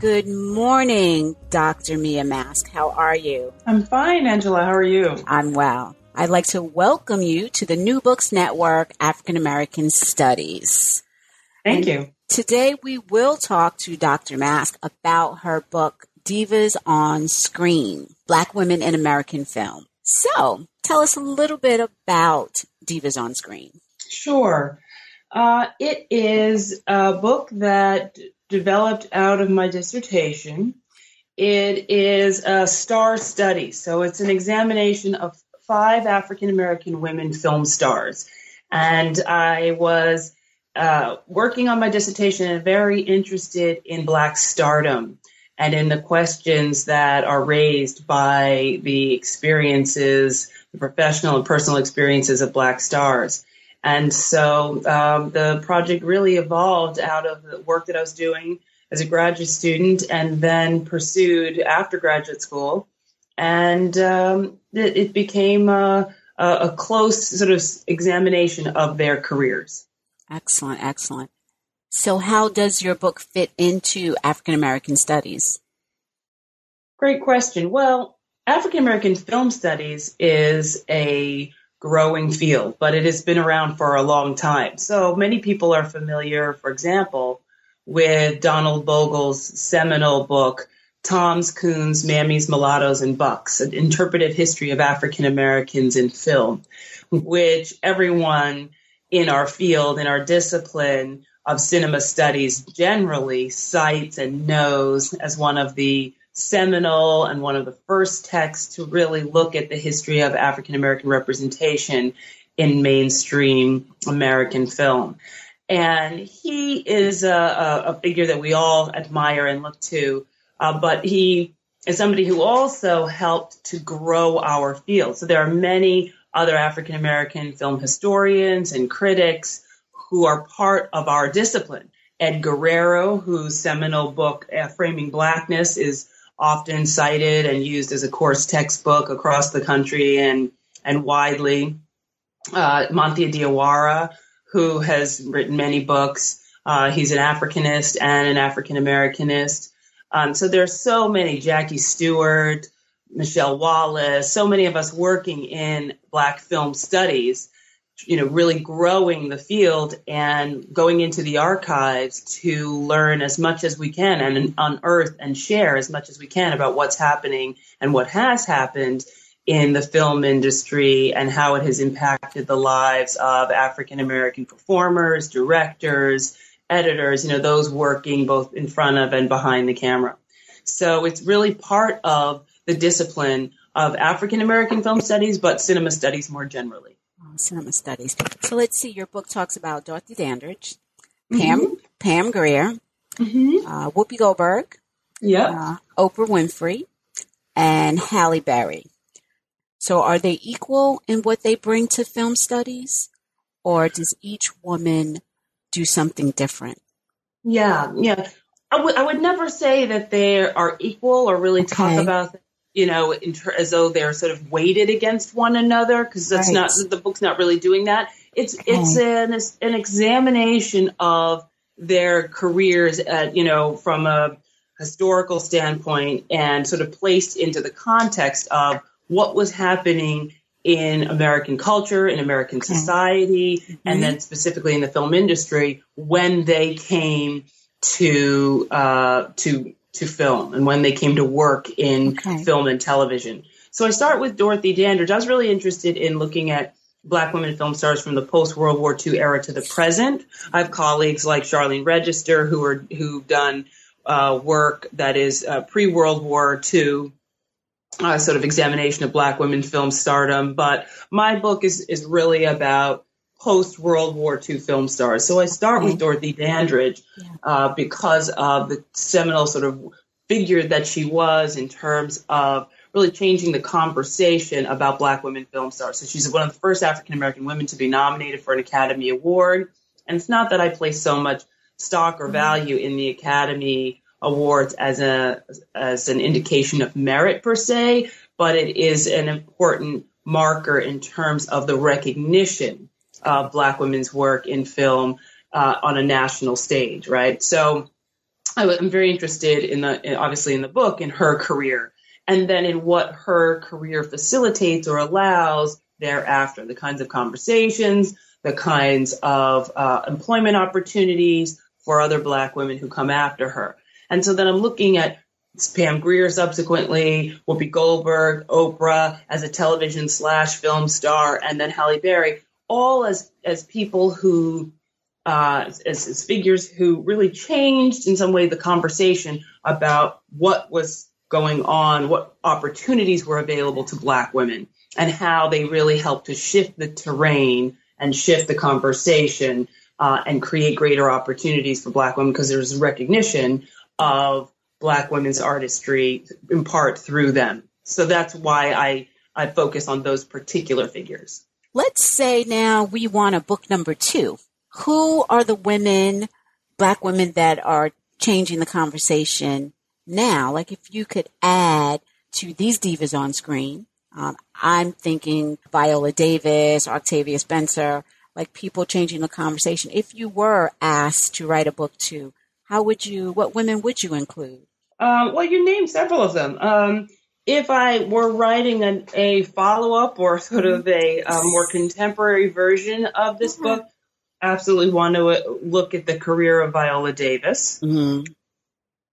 Good morning, Dr. Mia Mask. How are you? I'm fine, Angela. How are you? I'm well. I'd like to welcome you to the New Books Network African American Studies. Thank and you. Today we will talk to Dr. Mask about her book, Divas on Screen Black Women in American Film. So, tell us a little bit about Divas on Screen. Sure. Uh, it is a book that developed out of my dissertation. It is a star study, so it's an examination of five African American women film stars. And I was uh, working on my dissertation and very interested in Black stardom and in the questions that are raised by the experiences, the professional and personal experiences of Black stars. And so um, the project really evolved out of the work that I was doing as a graduate student and then pursued after graduate school. And um, it, it, became a, a close sort of examination of their careers. Excellent, excellent. So, how does your book fit into African American studies? Great question. Well, African American film studies is a growing field, but it has been around for a long time. So many people are familiar, for example, with Donald Bogle's seminal book, Toms, Coons, Mammies, Mulattoes, and Bucks, an interpretive history of African Americans in film, which everyone in our field, in our discipline of cinema studies generally cites and knows as one of the seminal and one of the first texts to really look at the history of African American representation in mainstream American film. And he is a, a, figure that we all admire and look to, uh, but he is somebody who also helped to grow our field. So there are many other African American film historians and critics who are part of our discipline. Ed Guerrero, whose seminal book, uh, Framing Blackness, is often cited and used as a course textbook across the country and and widely. Uh, Manthia Diawara, who has written many books, uh, he's an Africanist and an African Americanist. Um, so are so many. Jackie Stewart, Michelle Wallace, so many of us working in Black film studies you know, really growing the field and going into the archives to learn as much as we can and unearth and share as much as we can about what's happening and what has happened in the film industry and how it has impacted the lives of African American performers, directors, editors, you know, those working both in front of and behind the camera. So it's really part of the discipline of African American film studies, but cinema studies more generally cinema studies. So let's see. Your book talks about Dorothy Dandridge, Pam mm-hmm. Pam Grier, mm-hmm. uh, Whoopi Goldberg, yeah, uh, Oprah Winfrey, and Halle Berry. So are they equal in what they bring to film studies, or does each woman do something different? Yeah, yeah. I would would never say that they are equal or really okay. talk about you know, ter- as though they're sort of weighted against one another because that's right. not the book's not really doing that. It's okay. it's an an examination of their careers at you know from a historical standpoint and sort of placed into the context of what was happening in American culture, in American society, mm-hmm. and then specifically in the film industry when they came to uh, to to film and when they came to work in okay. film and television. So I start with Dorothy Dandridge. I was really interested in looking at black women film stars from the post World War II era to the present. I have colleagues like Charlene Regester who are who've done uh, work that is uh, pre World War II. Uh, sort of examination of black women film stardom, but my book is is really about post World War II film stars. So I start with Dorothy Dandridge uh, because of the seminal sort of figure that she was in terms of really changing the conversation about black women film stars. So she's one of the first African American women to be nominated for an Academy Award. And it's not that I place so much stock or mm-hmm. value in the Academy Awards as a as an indication of merit per se, but it is an important marker in terms of the recognition of Black women's work in film uh, on a national stage, right? So I am very interested in the in, obviously in the book in her career, and then in what her career facilitates or allows thereafter, the kinds of conversations, the kinds of uh, employment opportunities for other Black women who come after her. And so then I'm looking at Pam Grier subsequently, Whoopi Goldberg, Oprah as a television slash film star, and then Halle Berry, all as as people who uh, as, as figures who really changed in some way the conversation about what was going on, what opportunities were available to Black women, and how they really helped to shift the terrain and shift the conversation uh, and create greater opportunities for Black women because there's recognition of Black women's artistry in part through them. So that's why I, I focus on those particular figures. Let's say now we want a book number two. Who are the women, Black women that are changing the conversation now? Like if you could add to these divas on screen, um, I'm thinking Viola Davis, Octavia Spencer, like people changing the conversation. If you were asked to write a book too, how would you, what women would you include? Um, well, you named several of them. Um, if I were writing an, a follow up or sort of a, a, more contemporary version of this mm-hmm. book, absolutely want to look at the career of Viola Davis. Mm-hmm.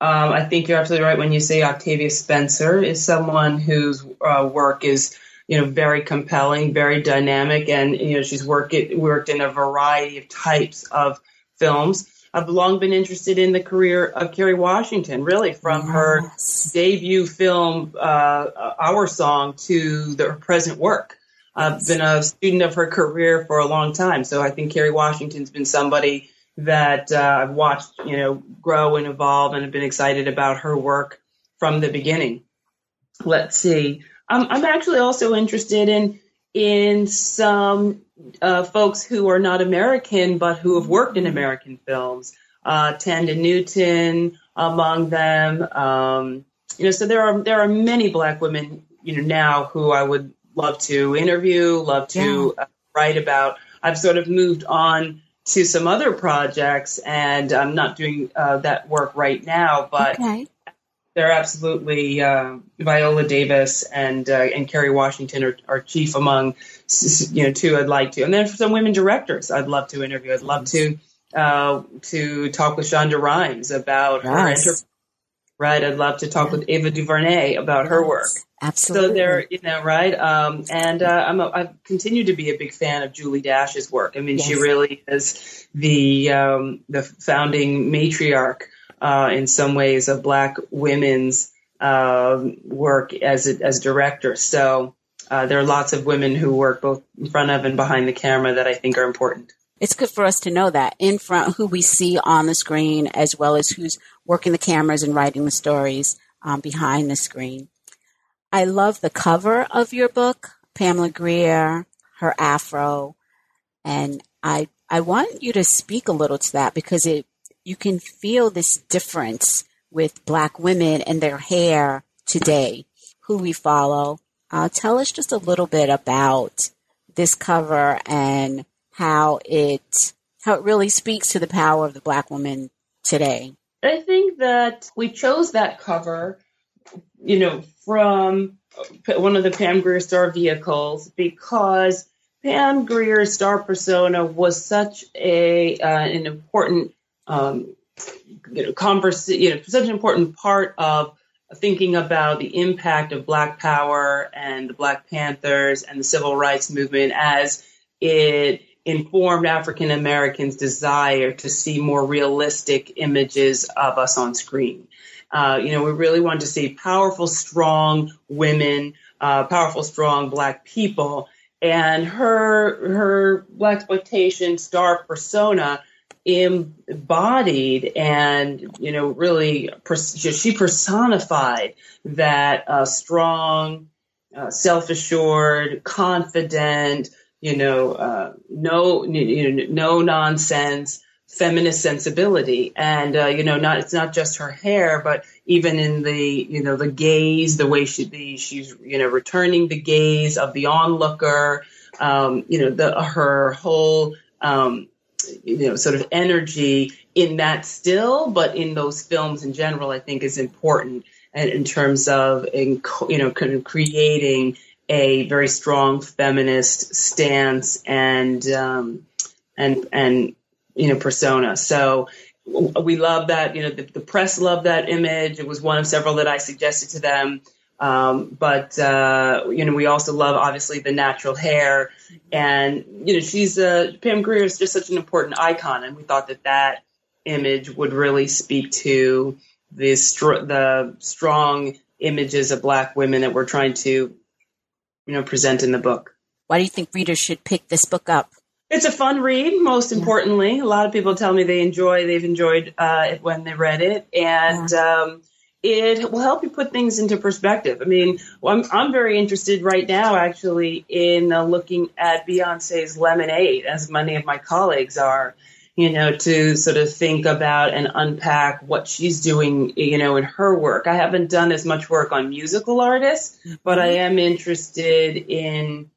Um, I think you're absolutely right when you say Octavia Spencer is someone whose uh, work is, you know, very compelling, very dynamic, and you know she's worked worked in a variety of types of films. I've long been interested in the career of Kerry Washington, really from yes. her debut film, uh, Our Song, to the, her present work. I've been a student of her career for a long time, so I think Kerry Washington's been somebody that uh, I've watched, you know, grow and evolve, and have been excited about her work from the beginning. Let's see. I'm, I'm actually also interested in in some uh, folks who are not American but who have worked in American films. Uh, Thandie Newton among them. Um, you know, so there are there are many Black women, you know, now who I would love to interview, love to yeah. uh, write about. I've sort of moved on to some other projects, and I'm not doing uh, that work right now, but. Okay they're absolutely uh, Viola Davis and uh, and Kerry Washington are, are, chief among you know two I'd like to, and then for some women directors I'd love to interview. I'd love to uh, to talk with Shonda Rhimes about yes. her enterprise. Right, I'd love to talk with Ava DuVernay about her work. Absolutely. So there, you know, right. Um, and uh, I'm a, I've continued to be a big fan of Julie Dash's work. I mean, yes. she really is the um, the founding matriarch uh, in some ways of black women's uh, work as a, as directors. So uh, there are lots of women who work both in front of and behind the camera that I think are important. It's good for us to know that in front, who we see on the screen, as well as who's working the cameras and writing the stories um, behind the screen. I love the cover of your book, Pamela Grier, her afro, and I I want you to speak a little to that because it you can feel this difference with black women and their hair today, who we follow. Uh, tell us just a little bit about this cover and how it how it really speaks to the power of the black woman today. I think that we chose that cover, you know, from one of the Pam Grier star vehicles because Pam Grier's star persona was such a uh, an important um, you know, converse, you know, such an important part of thinking about the impact of Black Power and the Black Panthers and the Civil Rights Movement as it informed African Americans' desire to see more realistic images of us on screen. Uh, you know, we really wanted to see powerful, strong women, uh, powerful, strong Black people and her her blaxploitation star persona embodied and you know really she personified that uh, strong uh, self-assured confident you know uh, no you know no nonsense feminist sensibility. And uh, you know not it's not just her hair but even in the you know the gaze the way she she's you know returning the gaze of the onlooker um, you know the her whole um, you know sort of energy in that still but in those films in general i think is important and in terms of in, you know kind of creating a very strong feminist stance and um, and and you know persona. So we love that you know the, the press loved that image. It was one of several that i suggested to them um, but uh, you know, we also love obviously the natural hair, and you know, she's uh, Pam Grier is just such an important icon, and we thought that that image would really speak to the str- the strong images of Black women that we're trying to, you know, present in the book. Why do you think readers should pick this book up? It's a fun read. Most importantly, a lot of people tell me they enjoy they've enjoyed uh, it when they read it, and. Yeah. Um, it will help you put things into perspective. I mean, I'm, I'm very interested right now, actually, in uh, looking at Beyonce's Lemonade, as many of my colleagues are, you know, to sort of think about and unpack what she's doing, you know, in her work. I haven't done as much work on musical artists, but I am interested in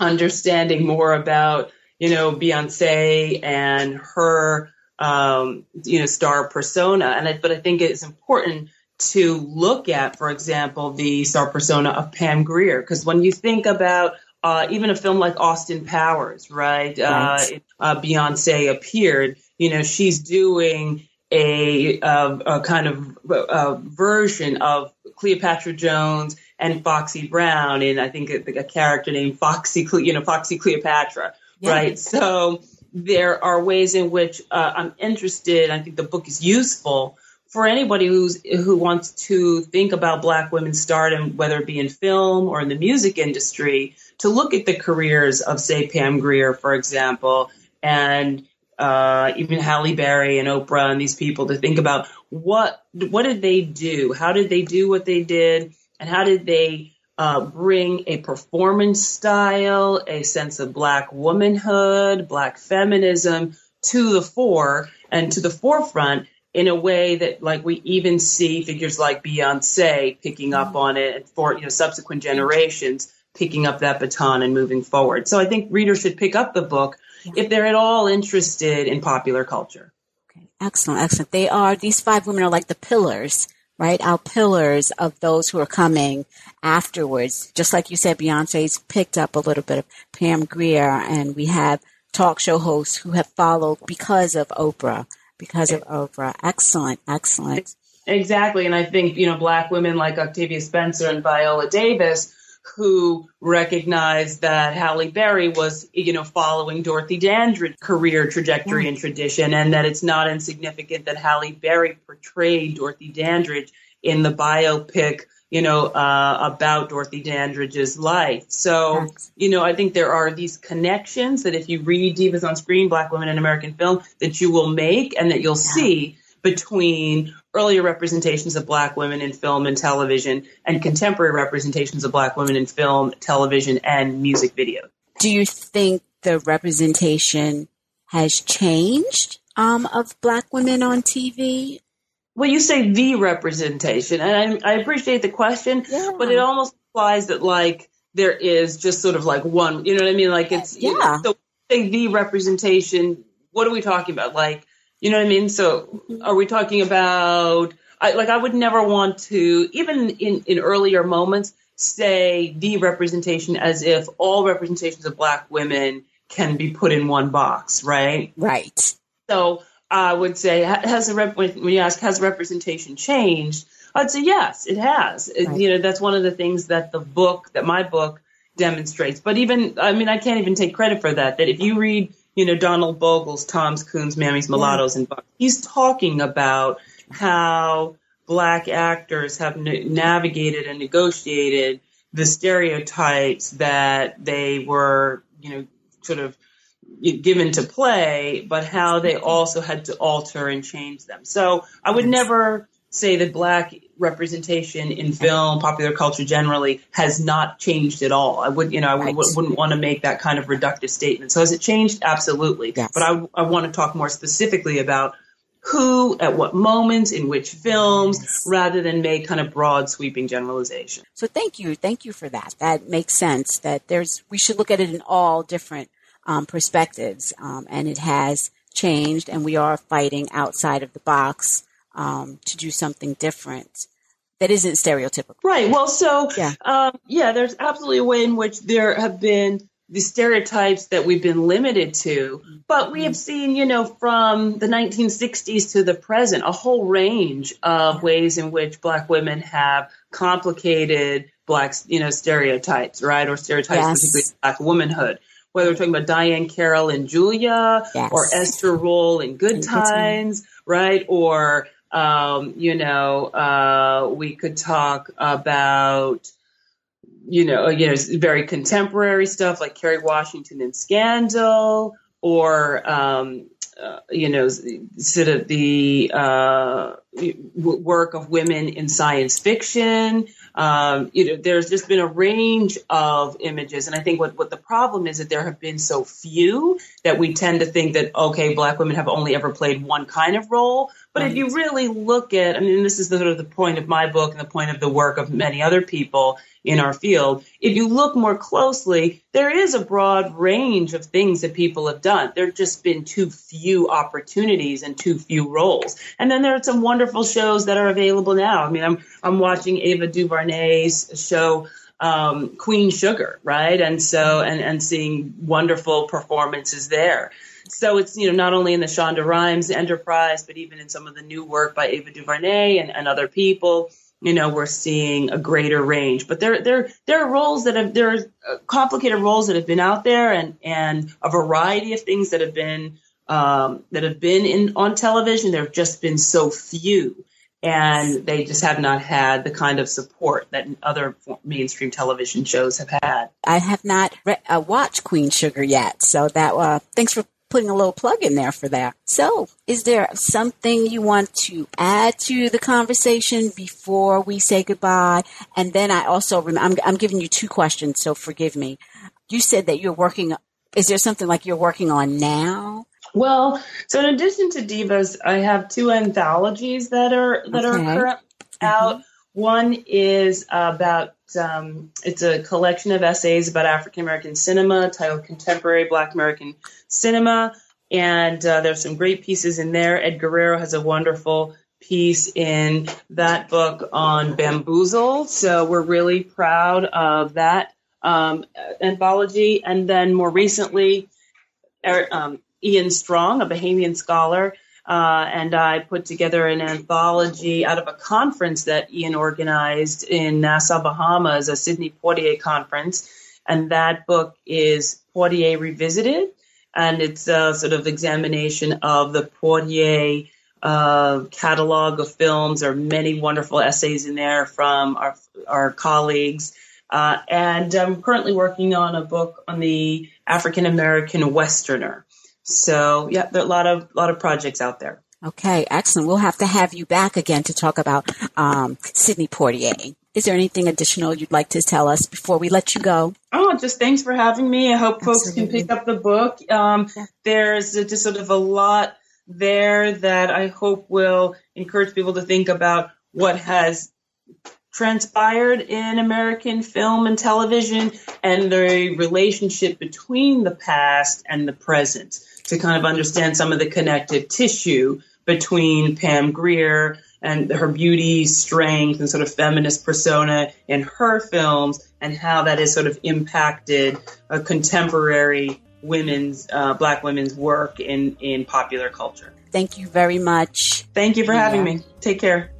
understanding more about, you know, Beyonce and her um, you know, star persona. And I, but I think it's important to look at, for example, the star persona of Pam Grier, because when you think about uh, even a film like Austin Powers, right? right. Uh, uh, Beyonce appeared. You know, she's doing a, a kind of version of Cleopatra Jones and Foxy Brown, and I think a, a character named Foxy, you know, Foxy Cleopatra, yeah. right? So there are ways in which uh, I'm interested. I think the book is useful for anybody who's who wants to think about Black women's stardom, whether it be in film or in the music industry, to look at the careers of, say, Pam Grier, for example, and uh, even Halle Berry and Oprah and these people to think about what what did they do? How did they do what they did? And how did they uh, bring a performance style, a sense of black womanhood, black feminism to the fore and to the forefront in a way that like we even see figures like Beyonce picking up mm-hmm. on it and for you know subsequent generations picking up that baton and moving forward. So I think readers should pick up the book if they're at all interested in popular culture. Okay. Excellent, excellent. They are these five women are like the pillars right? Our pillars of those who are coming afterwards. Just like you said, Beyonce's picked up a little bit of Pam Grier, and we have talk show hosts who have followed because of Oprah, because of Oprah. Excellent, excellent. Exactly. And I think, you know, black women like Octavia Spencer and Viola Davis who recognized that Halle Berry was, you know, following Dorothy Dandridge's career trajectory and tradition, and that it's not insignificant that Halle Berry portrayed Dorothy Dandridge in the biopic, you know, uh, about Dorothy Dandridge's life. So, you know, I think there are these connections that if you read Divas on Screen, Black Women in American Film, that you will make and that you'll yeah. see between earlier representations of black women in film and television and contemporary representations of black women in film, television, and music video. Do you think the representation has changed um, of black women on TV? Well, you say the representation, and I, I appreciate the question, yeah. but it almost implies that like there is just sort of like one, you know what I mean? Like it's yeah. You know, so say the representation. What are we talking about? Like you know what I mean? So mm-hmm. are we talking about I, like I would never want to even in in earlier moments say the representation as if all representations of black women can be put in one box, right? Right. So I would say has the rep- when you ask has representation changed? I'd say yes, it has. Right. You know, that's one of the things that the book that my book demonstrates. But even I mean, I can't even take credit for that. That if you read you know, Donald Bogle's Tom's, Coons, Mammy's Mulattoes, and Bucks. He's talking about how black actors have navigated and negotiated the stereotypes that they were, you know, sort of given to play, but how they also had to alter and change them. So I would never say that black representation in film, popular culture generally, has not changed at all. I would, you know, I right. wouldn't want to make that kind of reductive statement. So has it changed? Absolutely. Yes. But I, I want to talk more specifically about who, at what moments, in which films, yes. rather than make kind of broad sweeping generalization. So thank you, thank you for that. That makes sense. That there's we should look at it in all different um, perspectives, um, and it has changed, and we are fighting outside of the box um, to do something different that isn't stereotypical. Right. Well, so yeah, um, yeah, there's absolutely a way in which there have been the stereotypes that we've been limited to. But we have seen, you know, from the 1960s to the present, a whole range of ways in which black women have complicated black, you know, stereotypes, right? Or stereotypes, yes. particularly black womanhood. Whether we're talking about Diahann Carroll and Julia yes. or Esther Rolle in Good, Times, right? Or, um, you know, uh, we could talk about, you know, you know, very contemporary stuff like Kerry Washington in Scandal, or um, uh, you know, sort of the uh, work of women in science fiction. Um, you know, there's just been a range of images, and I think what what the problem is that there have been so few that we tend to think that okay, black women have only ever played one kind of role. But right. if you really look at, I mean, this is the, sort of the point of my book and the point of the work of many other people in our field. If you look more closely, there is a broad range of things that people have done. There have just been too few opportunities and too few roles. And then there are some wonderful shows that are available now. I mean, I'm I'm watching Ava DuVernay's show um, Queen Sugar, right? And so and and seeing wonderful performances there. So it's you know not only in the Shonda Rhimes enterprise, but even in some of the new work by Ava DuVernay and, and other people. You know, we're seeing a greater range, but there there there are roles that have there are uh, complicated roles that have been out there, and and a variety of things that have been um, that have been in on television. There have just been so few, and they just have not had the kind of support that other mainstream television shows have had. I have not re- uh, watched Queen Sugar yet, so that uh, thanks for putting a little plug in there for that. So, is there something you want to add to the conversation before we say goodbye? And then I also, rem- I'm, I'm giving you two questions, so forgive me. You said that you're working, is there something like you're working on now? Well, so in addition to Divas, I have two anthologies that are that okay. are current mm-hmm. out. One is about um, it's a collection of essays about African American cinema titled Contemporary Black American Cinema. And uh, there's some great pieces in there. Ed Guerrero has a wonderful piece in that book on bamboozle. So we're really proud of that um, anthology. And then more recently, um, Ian Strachan, a Bahamian scholar, uh, and I put together an anthology out of a conference that Ian organized in Nassau, Bahamas, a Sidney Poitier conference. And that book is Poitier Revisited. And it's a sort of examination of the Poitier uh, catalog of films. There are many wonderful essays in there from our, our colleagues. Uh, and I'm currently working on a book on the African American Westerner. So yeah, there are a lot of lot of projects out there. Okay, excellent. We'll have to have you back again to talk about um, Sidney Poitier. Is there anything additional you'd like to tell us before we let you go? Oh, just thanks for having me. I hope folks can pick up the book. Um, yeah. There's just sort of a lot there that I hope will encourage people to think about what has transpired in American film and television and the relationship between the past and the present to kind of understand some of the connective tissue between Pam Grier and her beauty, strength, and sort of feminist persona in her films, and how that has sort of impacted a contemporary women's, uh, black women's work in, in popular culture. Thank you very much. Thank you for having me. Take care.